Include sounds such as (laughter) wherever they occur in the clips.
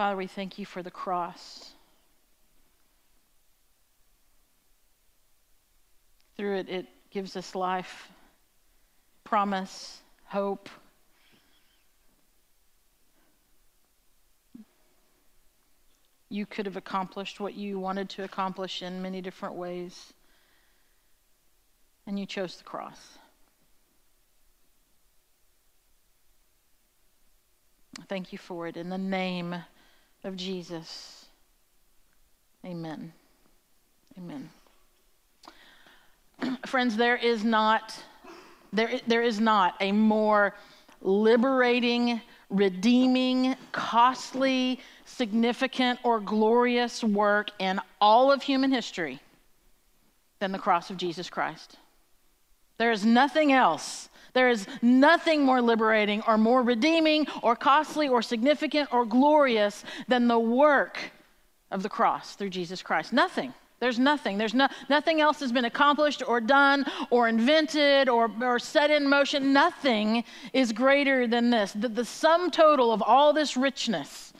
Father, we thank you for the cross. Through it, it gives us life, promise, hope. You could have accomplished what you wanted to accomplish in many different ways, and you chose the cross. Thank you for it. In the name of Jesus, amen. Amen. (clears throat) Friends, there is not there, there is not a more liberating, redeeming, costly, significant, or glorious work in all of human history than the cross of Jesus Christ. There is nothing else. There is nothing more liberating or more redeeming or costly or significant or glorious than the work of the cross through Jesus Christ. Nothing. There's nothing. There's no, nothing else has been accomplished or done or invented or, or set in motion. Nothing is greater than this. The, the sum total of all this richness,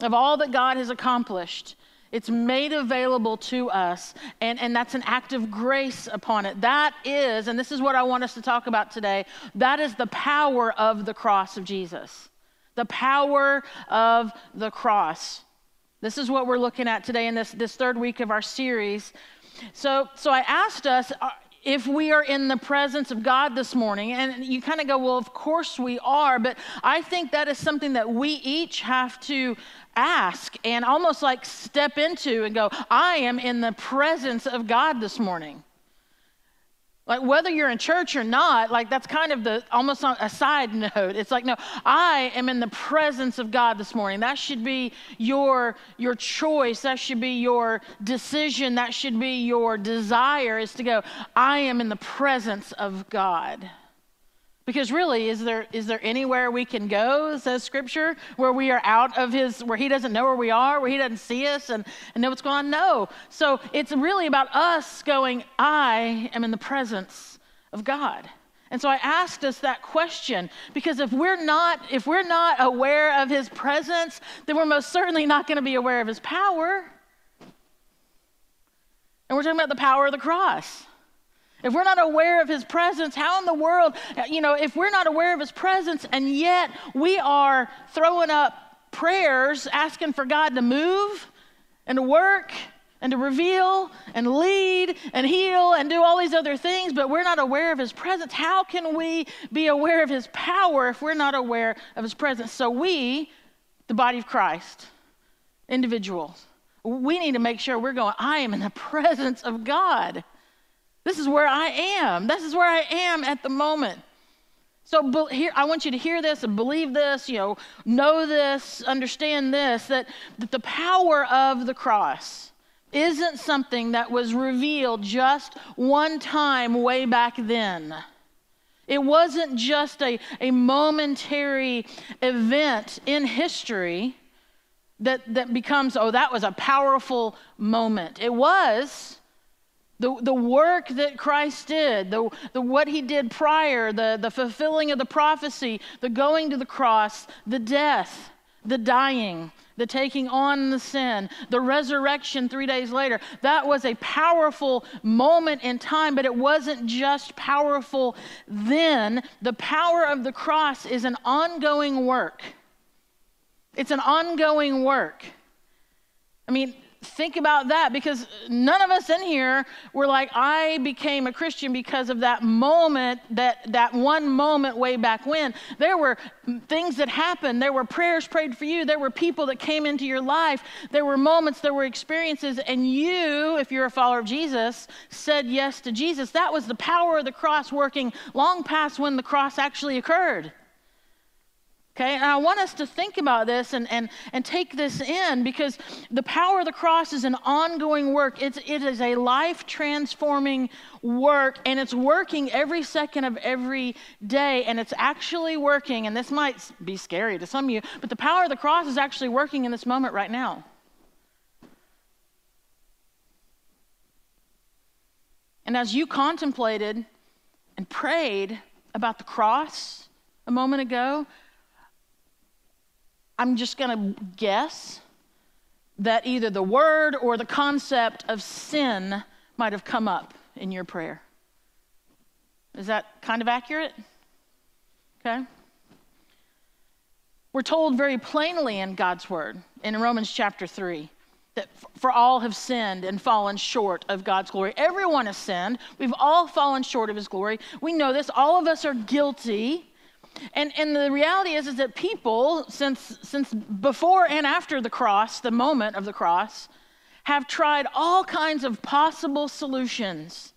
of all that God has accomplished, it's made available to us, and, and that's an act of grace upon it. That is, and this is what I want us to talk about today, that is the power of the cross of Jesus. The power of the cross. This is what we're looking at today in this, this third week of our series. So, so I asked us if we are in the presence of God this morning, and you kind of go, well, of course we are, but I think that is something that we each have to ask and almost like step into and go, I am in the presence of God this morning. Like whether you're in church or not, like that's kind of the almost a side (laughs) note. It's like, no, I am in the presence of God this morning. That should be your your choice. That should be your decision. That should be your desire is to go, I am in the presence of God. Because really, is there, is there anywhere we can go, says Scripture, where we are out of His, where He doesn't know where we are, where He doesn't see us and, and know what's going on? No. So it's really about us going, I am in the presence of God. And so I asked us that question because if we're not, if we're not aware of His presence, then we're most certainly not going to be aware of His power. And we're talking about the power of the cross. If we're not aware of his presence, how in the world, you know, if we're not aware of his presence and yet we are throwing up prayers asking for God to move and to work and to reveal and lead and heal and do all these other things, but we're not aware of his presence, how can we be aware of his power if we're not aware of his presence? So we, the body of Christ, individuals, we need to make sure we're going, I am in the (laughs) presence of God. This is where I am. This is where I am at the moment. So here, I want you to hear this and believe this, you know, know this, understand this, that, that the power of the cross isn't something that was revealed just one time way back then. It wasn't just a, a momentary event in history that, that becomes, oh, that was a powerful moment. It was, the, the work that Christ did, the, the, what he did prior, the, the fulfilling of the prophecy, the going to the cross, the death, the dying, the taking on the sin, the resurrection three days later. That was a powerful moment in time, but it wasn't just powerful then. The power of the cross is an ongoing work. It's an ongoing work. I mean, think about that because none of us in here were like i became a christian because of that moment that that one moment way back when. There were things that happened. There were prayers prayed for you. There were people that came into your life. There were moments there were experiences and you if you're a follower of jesus said yes to jesus. That was the power of the cross working long past when the cross actually occurred Okay, and I want us to think about this and, and, and take this in because the power of the cross is an ongoing work. It's, it is a life transforming work, and it's working every second of every day. And it's actually working, and this might be scary to some of you, but the power of the cross is actually working in this moment right now. And as you contemplated and prayed about the cross a moment ago, I'm just going to guess that either the word or the concept of sin might have come up in your prayer. Is that kind of accurate? Okay. We're told very plainly in God's word in Romans chapter 3 that for all have sinned and fallen short of God's glory. Everyone has sinned. We've all fallen short of his glory. We know this. All of us are guilty. And, and the reality is, is that people, since, since before and after the cross, the moment of the cross, have tried all kinds of possible solutions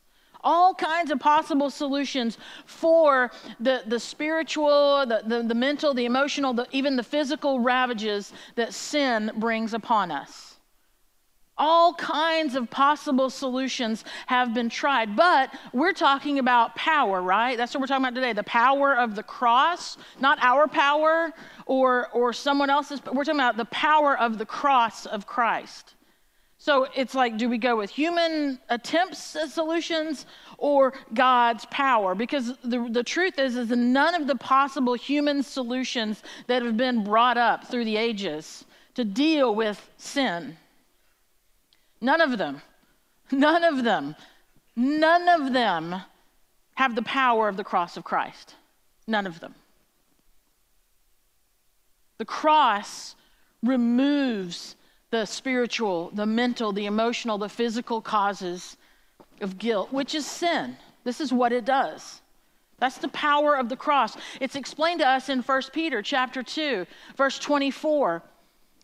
all kinds of possible solutions for the, the spiritual, the, the, the mental, the emotional, the, even the physical ravages that sin brings upon us. All kinds of possible solutions have been tried, but we're talking about power, right? That's what we're talking about today the power of the cross, not our power or, or someone else's, but we're talking about the power of the cross of Christ. So it's like, do we go with human attempts at solutions or God's power? Because the, the truth is, is none of the possible human solutions that have been brought up through the ages to deal with sin None of them, none of them, none of them have the power of the cross of Christ. None of them. The cross removes the spiritual, the mental, the emotional, the physical causes of guilt, which is sin. This is what it does. That's the power of the cross. It's explained to us in 1 Peter chapter 2, verse 24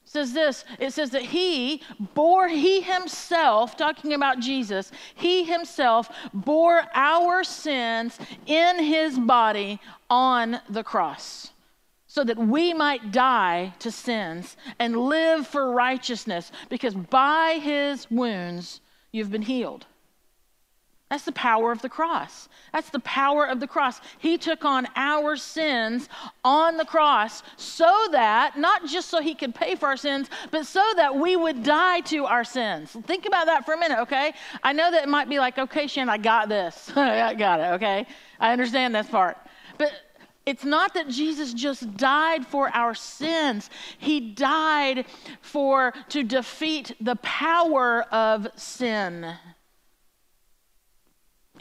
says this it says that he bore he himself talking about jesus he himself bore our sins in his body on the cross so that we might die to sins and live for righteousness because by his wounds you've been healed that's the power of the cross. That's the power of the cross. He took on our sins on the cross so that, not just so he could pay for our sins, but so that we would die to our sins. Think about that for a minute, okay? I know that it might be like, okay, Shan, I got this. (laughs) I got it, okay? I understand this part. But it's not that Jesus just died for our sins. He died for to defeat the power of sin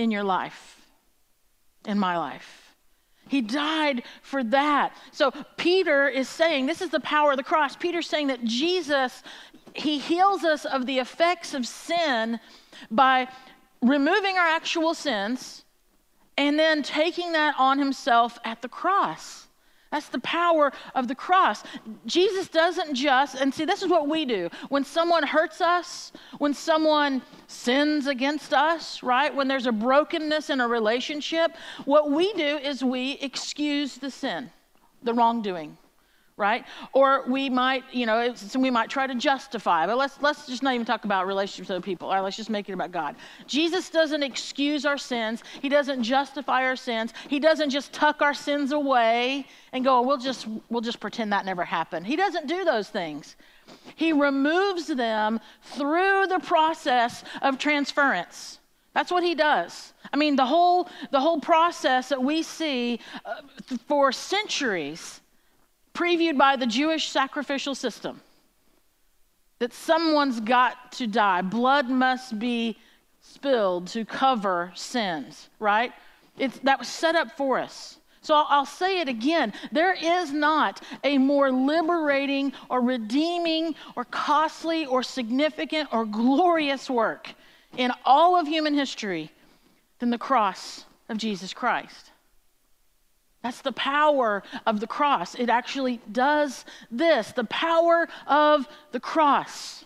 in your life, in my life. He died for that. So Peter is saying, this is the power of the cross. Peter's saying that Jesus, he heals us of the effects of sin by removing our actual sins and then taking that on himself at the cross. That's the power of the cross. Jesus doesn't just, and see, this is what we do. When someone hurts us, when someone sins against us, right? When there's a brokenness in a relationship, what we do is we excuse the sin, the wrongdoing right? Or we might, you know, we might try to justify. But let's let's just not even talk about relationships with other people. All right, let's just make it about God. Jesus doesn't excuse our sins. He doesn't justify our sins. He doesn't just tuck our sins away and go, we'll just we'll just pretend that never happened. He doesn't do those things. He removes them through the process of transference. That's what he does. I mean, the whole the whole process that we see uh, for centuries previewed by the Jewish sacrificial system that someone's got to die. Blood must be spilled to cover sins, right? It's, that was set up for us. So I'll, I'll, say it again. There is not a more liberating or redeeming or costly or significant or glorious work in all of human history than the cross of Jesus Christ. That's the power of the cross. It actually does this the power of the cross.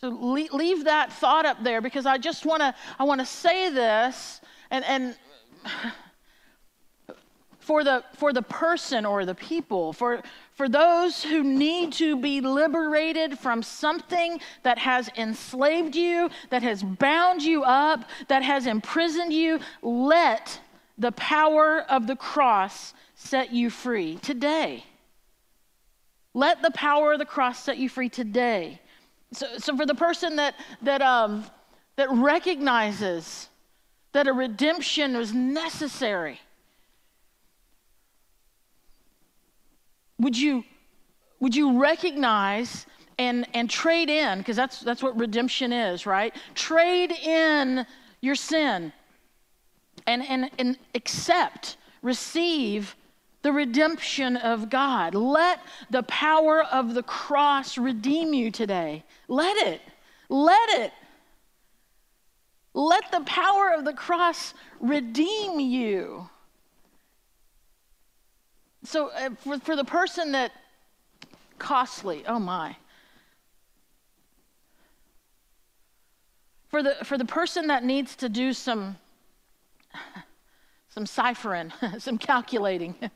So leave that thought up there because I just want to I want to say this and and (sighs) for the for the person or the people for for those who need to be liberated from something that has enslaved you, that has bound you up, that has imprisoned you, let the power of the cross set you free today. Let the power of the cross set you free today. So, so for the person that, that, um, that recognizes that a redemption was necessary, would you, would you recognize and, and trade in, because that's, that's what redemption is, right? Trade in your sin and, and, and accept, receive the redemption of God. Let the power of the cross redeem you today. Let it. Let it. Let the power of the cross redeem you. So, uh, for, for the person that costly, oh my. For the, for the person that needs to do some, some ciphering, (laughs) some calculating, (laughs)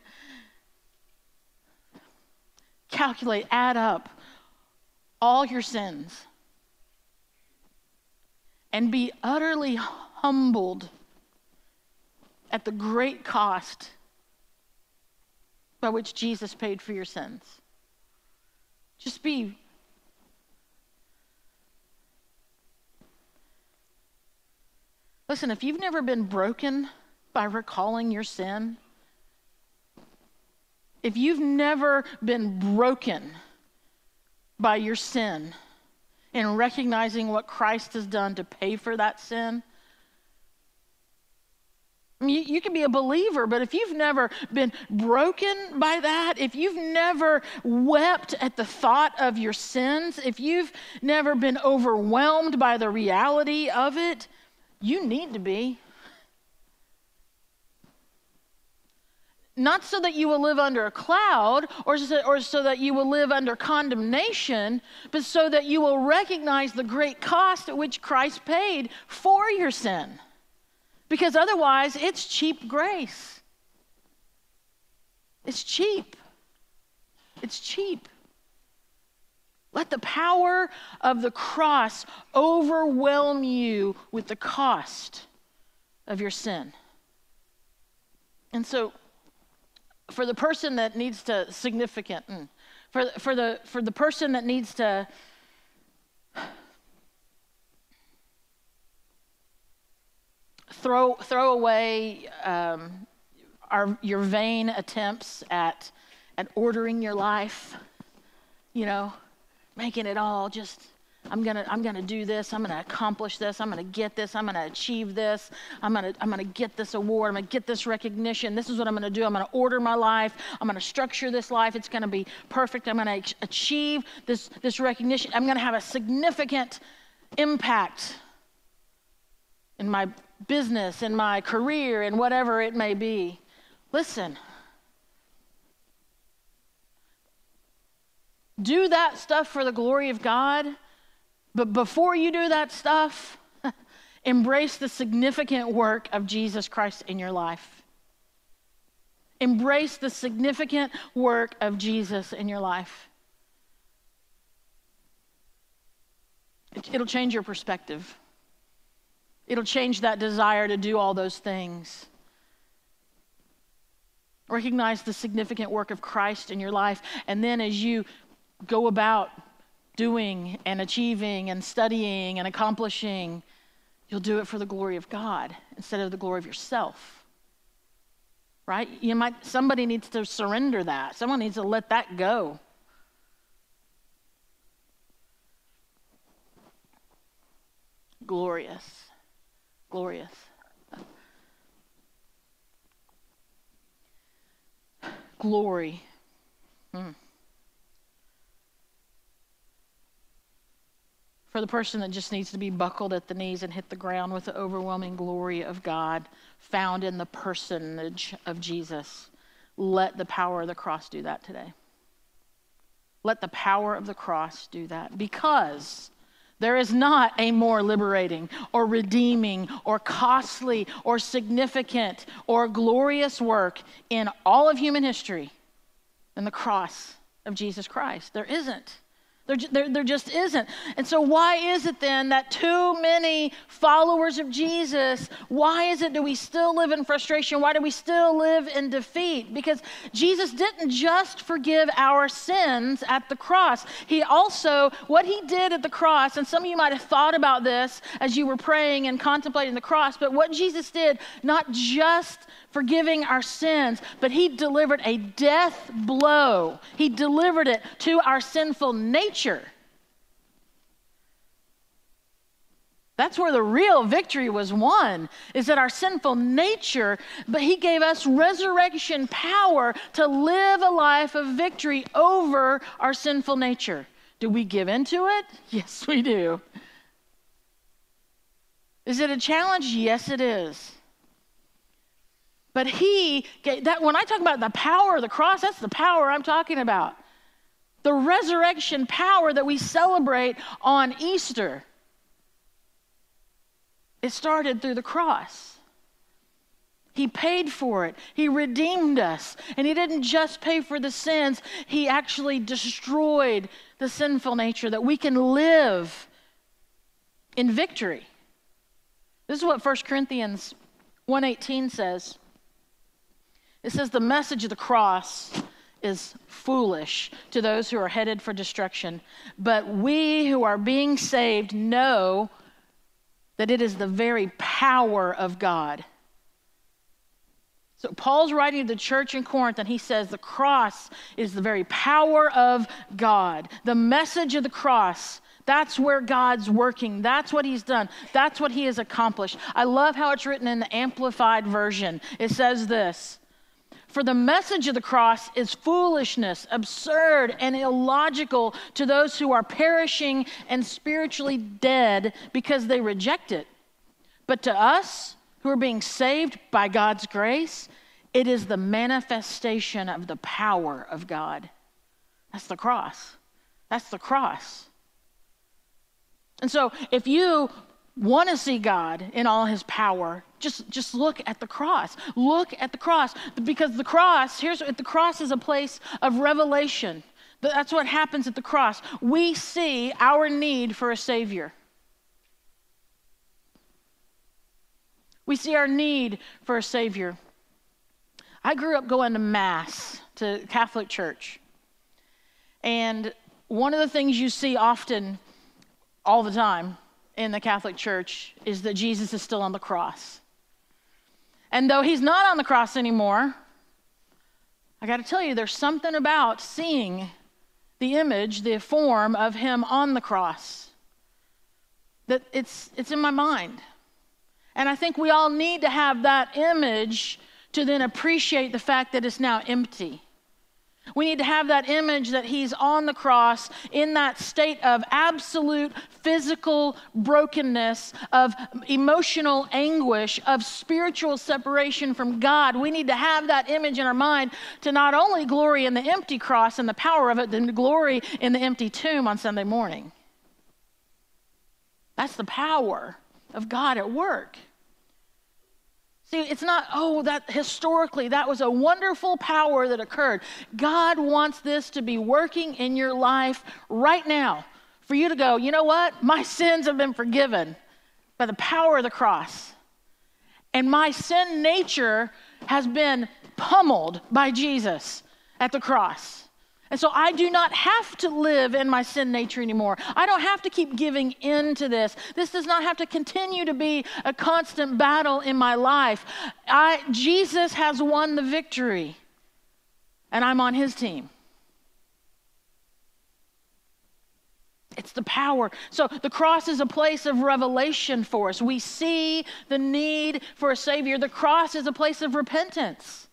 calculate, add up all your sins and be utterly humbled at the great cost by which Jesus paid for your sins. Just be Listen, if you've never been broken by recalling your sin, if you've never been broken by your sin and recognizing what Christ has done to pay for that sin, you, you, can be a believer, but if you've never been broken by that, if you've never wept at the thought of your sins, if you've never been overwhelmed by the reality of it, you need to be. Not so that you will live under a cloud or so, or so that you will live under condemnation, but so that you will recognize the great cost at which Christ paid for your sin. Because otherwise, it's cheap grace. It's cheap. It's cheap. Let the power of the cross overwhelm you with the cost of your sin. And so, for the person that needs to, significant, mm, for, for, the, for the person that needs to, throw, throw away um, our, your vain attempts at, at ordering your life, you know, making it all just I'm gonna, I'm gonna do this, I'm gonna accomplish this, I'm gonna get this, I'm gonna achieve this, I'm gonna, I'm gonna get this award, I'm gonna get this recognition, this is what I'm gonna do, I'm gonna order my life, I'm gonna structure this life, it's gonna be perfect, I'm gonna achieve this, this recognition, I'm gonna have a significant impact in my business, in my career, in whatever it may be. Listen, do that stuff for the glory of God, but before you do that stuff, (laughs) embrace the significant work of Jesus Christ in your life. Embrace the significant work of Jesus in your life. It'll change your perspective. It'll change that desire to do all those things. Recognize the significant work of Christ in your life, and then as you go about doing and achieving and studying and accomplishing, you'll do it for the glory of God instead of the glory of yourself. Right? You might somebody needs to surrender that. Someone needs to let that go. Glorious. Glorious. Glory. Hmm. for the person that just needs to be buckled at the knees and hit the ground with the overwhelming glory of God found in the personage of Jesus. Let the power of the cross do that today. Let the power of the cross do that because there is not a more liberating or redeeming or costly or significant or glorious work in all of human history than the cross of Jesus Christ. There isn't. There, there, there, just isn't. And so, why is it then that too many followers of Jesus, why is it do we still live in frustration? Why do we still live in defeat? Because Jesus didn't just forgive our sins at the cross. He also, what he did at the cross, and some of you might have thought about this as you were praying and contemplating the cross, but what Jesus did, not just forgiving our sins, but He delivered a death blow. He delivered it to our sinful nature. That's where the real victory was won, is that our sinful nature, but He gave us resurrection power to live a life of victory over our sinful nature. Do we give into it? (laughs) Yes, we do. Is it a challenge? Yes, it is. But he, that when I talk about the power of the cross, that's the power I'm talking about. The resurrection power that we celebrate on Easter. It started through the cross. He paid for it. He redeemed us. And He didn't just pay for the sins, He actually destroyed the sinful nature that we can live in victory. This is what 1 Corinthians 1:18 says. It says the message of the cross is foolish to those who are headed for destruction, but we who are being saved know that it is the very power of God. So Paul's writing to the church in Corinth and he says the cross is the very power of God. The message of the cross that's where God's working. That's what He's done. That's what He has accomplished. I love how it's written in the Amplified Version. It says this for the message of the cross is foolishness, absurd, and illogical to those who are perishing and spiritually dead because they reject it. But to us who are being saved by God's grace, it is the manifestation of the power of God. That's the cross. That's the cross. And so, if you want to see God in all his power, just, just look at the cross. Look at the cross. Because the cross, here's the cross is a place of revelation. That's what happens at the cross. We see our need for a Savior. We see our need for a Savior. I grew up going to Mass, to Catholic Church. And one of the things you see often, all the time, in the Catholic Church is that Jesus is still on the cross. And though he's not on the cross anymore, I got to tell you, there's something about seeing the image, the form of him on the cross that it's, it's in my mind. And I think we all need to have that image to then appreciate the fact that it's now empty. We need to have that image that he's on the cross in that state of absolute physical brokenness, of emotional anguish, of spiritual separation from God. We need to have that image in our mind to not only glory in the empty cross and the power of it, then glory in the empty tomb on Sunday morning. That's the power of God at work. See, it's not, oh, that historically, that was a wonderful power that occurred. God wants this to be working in your life right now for you to go, you know what? My (laughs) sins have been forgiven by the power of the cross. And my sin nature has been pummeled by Jesus at the cross. And so I do not have to live in my sin nature anymore. I don't have to keep giving in to this. This does not have to continue to be a constant battle in my life. I, Jesus has won the victory, and I'm on his team. It's the power. So the cross is a place of revelation for us. We see the need for a Savior. The cross is a place of repentance.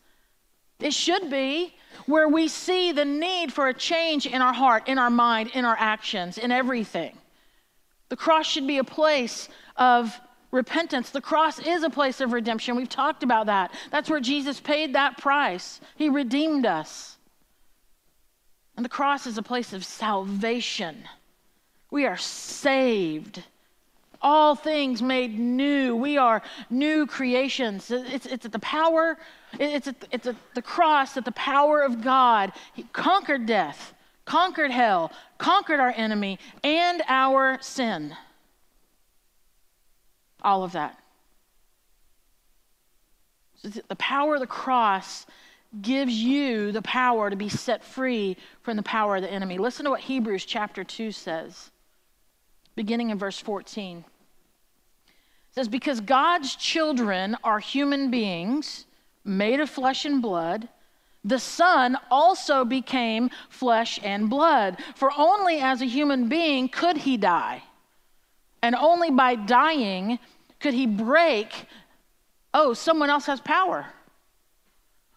It should be where we see the need for a change in our heart, in our mind, in our actions, in everything. The cross should be a place of repentance. The cross is a place of redemption. We've talked about that. That's where Jesus paid that price, He redeemed us. And the cross is a place of salvation. We are saved. All things made new. We are new creations. It's, it's the power it's, a, it's a, the cross that the power of God he conquered death, conquered hell, conquered our enemy, and our sin. All of that. The power of the cross gives you the power to be set free from the power of the enemy. Listen to what Hebrews chapter 2 says, beginning in verse 14. It says, Because God's children are human beings made of flesh and blood, the Son also became flesh and blood. For only as a human being could he die. And only by dying could he break oh, someone else has power.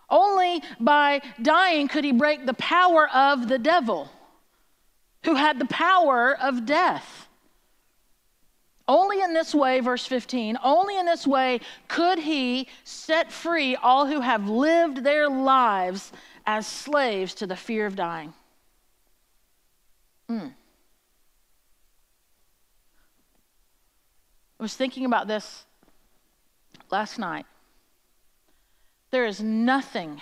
Only by dying could he break the power of the devil, who had the power of death. Only in this way, verse 15, only in this way could he set free all who have lived their lives as slaves to the fear of dying. Mm. I was thinking about this last night. There is nothing,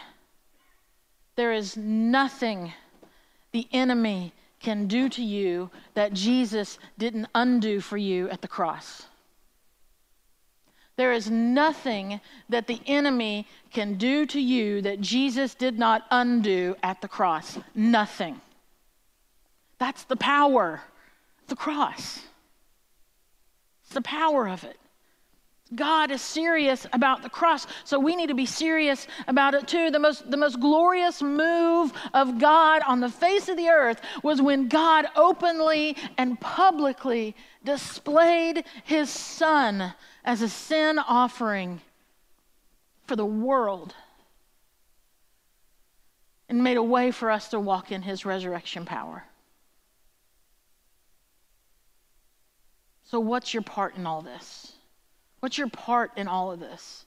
there is nothing the enemy can do to you that Jesus didn't undo for you at the cross. There is nothing that the enemy can do to you that Jesus did not undo at the cross. Nothing. That's the power the cross. It's the power of it. God is serious about the cross, so we need to be serious about it too. The most, the most glorious move of God on the face of the earth was when God openly and publicly displayed his son as a sin offering for the world and made a way for us to walk in his resurrection power. So, what's your part in all this? What's your part in all of this?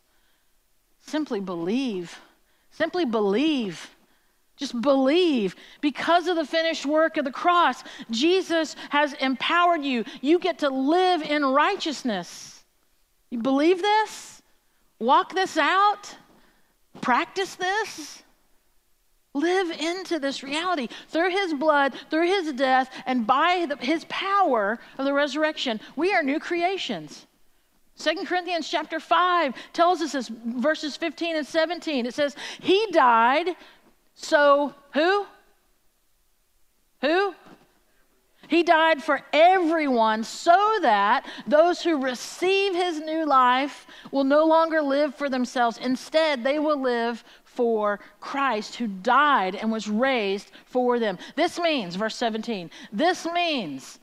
Simply believe. Simply believe. Just believe. Because of the finished work of the cross, Jesus has empowered you. You get to live in righteousness. You believe this? Walk this out? Practice this? Live into this reality. Through his blood, through his death, and by the, his power of the resurrection, we are new creations. Second Corinthians chapter 5 tells us this, verses 15 and 17. It says, He died, so who? Who? He died for everyone so that those who receive his new life will no longer live for themselves. Instead, they will live for Christ who died and was raised for them. This means, verse 17, this means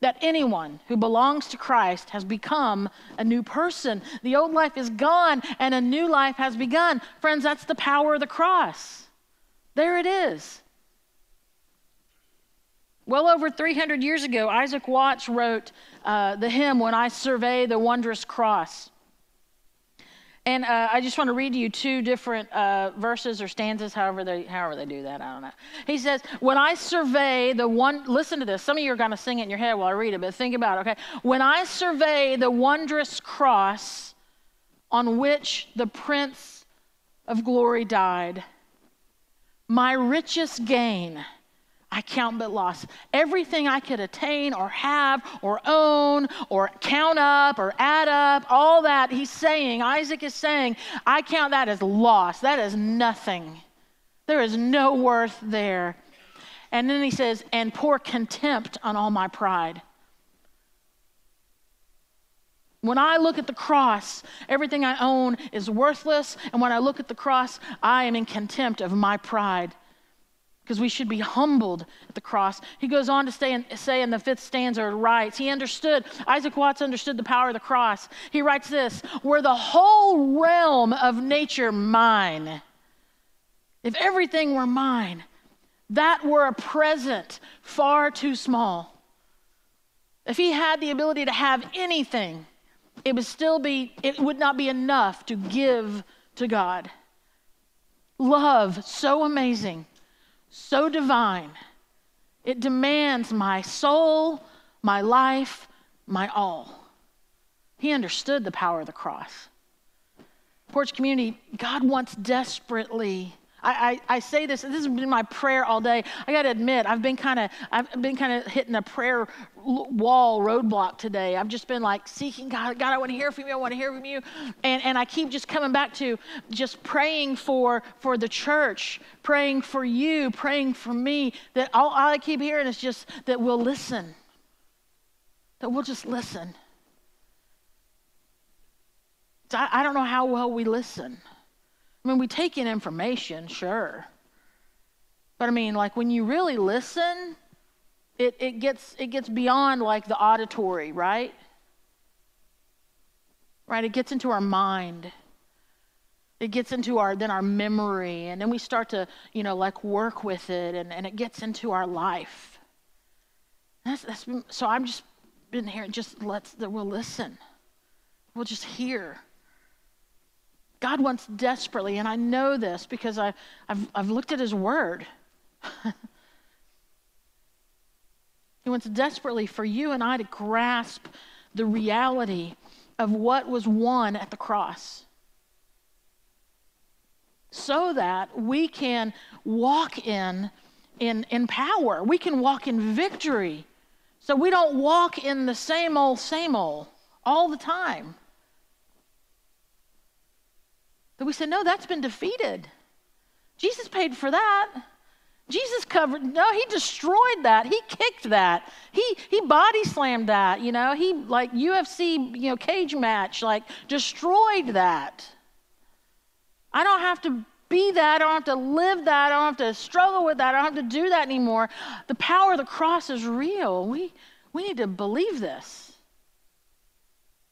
that anyone who belongs to Christ has become a new person. The old life is gone and a new life has begun. Friends, that's the power of the cross. There it is. Well over 300 years ago, Isaac Watts wrote uh, the hymn, When I Survey the Wondrous Cross. And uh, I just want to read to you two different uh, verses or stanzas, however they, however they do that. I don't know. He says, When I survey the one, listen to this. Some of you are going to sing it in your head while I read it, but think about it, okay? When I survey the wondrous cross on which the Prince of Glory died, my richest gain I count but loss. Everything I could attain or have or own or count up or add up, all that he's saying, Isaac is saying, I count that as loss. That is nothing. There is no worth there. And then he says, and pour contempt on all my pride. When I look at the cross, everything I own is worthless. And when I look at the cross, I am in contempt of my pride because we should be humbled at the cross. He goes on to say in, say in the fifth stanza, writes, he understood, Isaac Watts understood the power of the cross. He writes this Were the whole realm of nature mine, if everything were mine, that were a present far too small. If he had the ability to have anything, it would still be, it would not be enough to give to God. Love, so amazing so divine. It demands my soul, my life, my all. He understood the power of the cross. Porch community, God wants desperately I, I, I, say this, this has been my prayer all day. I got to admit, I've been kind of, I've been kind of hitting a prayer wall roadblock today. I've just been like seeking God. God, I want to hear from you. I want to hear from you. And, and I keep just coming back to just praying for, for the church, praying for you, praying for me. That all, all I keep hearing is just that we'll listen, that we'll just listen. So I, I don't know how well we listen. I mean, we take in information, sure. But I mean, like when you really listen, it, it, gets, it gets beyond like the auditory, right? Right? It gets into our mind. It gets into our then our memory, and then we start to, you know, like work with it, and, and it gets into our life. That's, that's so I'm just been here, just let's we'll listen. We'll just hear. God wants desperately, and I know this because I, have I've looked at His Word. (laughs) he wants desperately for you and I to grasp the reality of what was won at the cross so that we can walk in, in, in power. We can walk in victory. So we don't walk in the same old, same old all the time. But we said, no, that's been defeated. Jesus paid for that. Jesus covered, no, he destroyed that. He kicked that. He he body slammed that, you know. He like UFC, you know, cage match, like destroyed that. I don't have to be that. I don't have to live that. I don't have to struggle with that. I don't have to do that anymore. The power of the cross is real. We we need to believe this.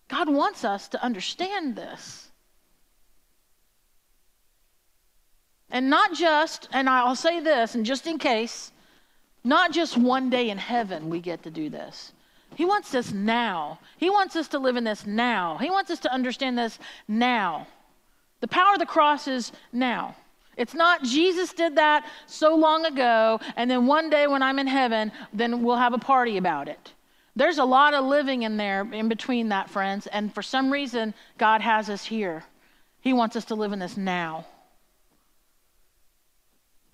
God wants us to understand this. And not just, and I'll say this, and just in case, not just one day in heaven we get to do this. He wants this now. He wants us to live in this now. He wants us to understand this now. The power of the cross is now. It's not Jesus did that so long ago, and then one day when I'm in heaven, then we'll have a party about it. There's a lot of living in there in between that, friends, and for some reason, God has us here. He wants us to live in this now.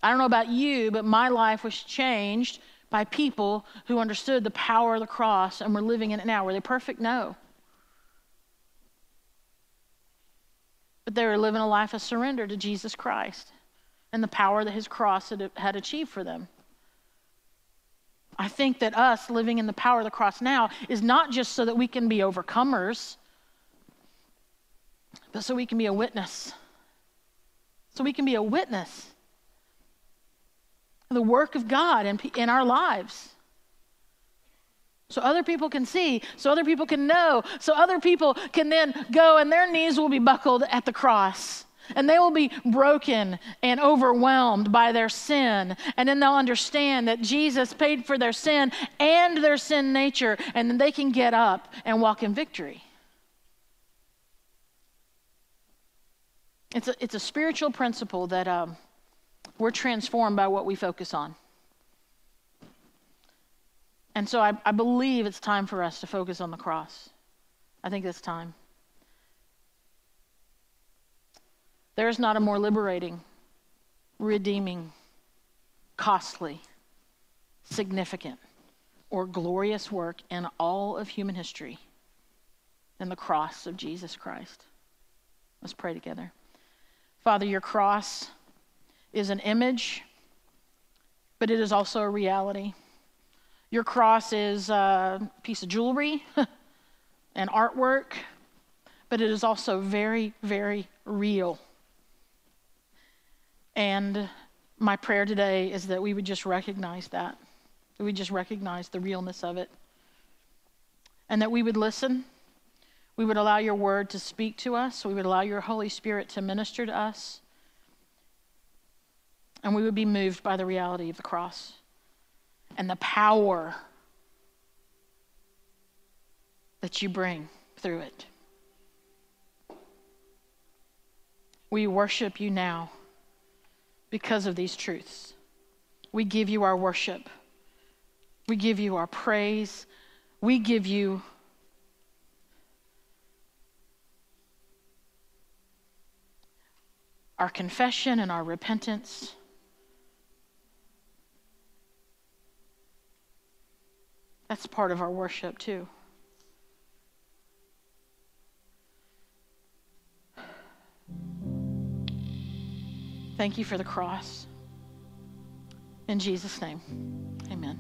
I don't know about you, but my life was changed by people who understood the power of the cross and were living in it now. Were they perfect? No. But they were living a life of surrender to Jesus Christ and the power that his cross had, had achieved for them. I think that us living in the power of the cross now is not just so that we can be overcomers, but so we can be a witness. So we can be a witness the work of God in, in our lives. So other people can see, so other people can know, so other people can then go and their knees will be buckled at the cross. And they will be broken and overwhelmed by their sin. And then they'll understand that Jesus paid for their sin and their sin nature. And then they can get up and walk in victory. It's a, it's a spiritual principle that um, we're transformed by what we focus on. And so I, I, believe it's time for us to focus on the cross. I think it's time. There is not a more liberating, redeeming, costly, significant, or glorious work in all of human history than the cross of Jesus Christ. Let's pray together. Father, your cross is an image, but it is also a reality. Your cross is a piece of jewelry, (laughs) an artwork, but it is also very, very real. And my prayer today is that we would just recognize that. That we just recognize the realness of it. And that we would listen. We would allow your word to speak to us. We would allow your Holy Spirit to minister to us and we would be moved by the reality of the cross and the power that you bring through it. We worship you now because of these truths. We give you our worship. We give you our praise. We give you our confession and our repentance. That's part of our worship, too. Thank you for the cross. In Jesus' name, amen.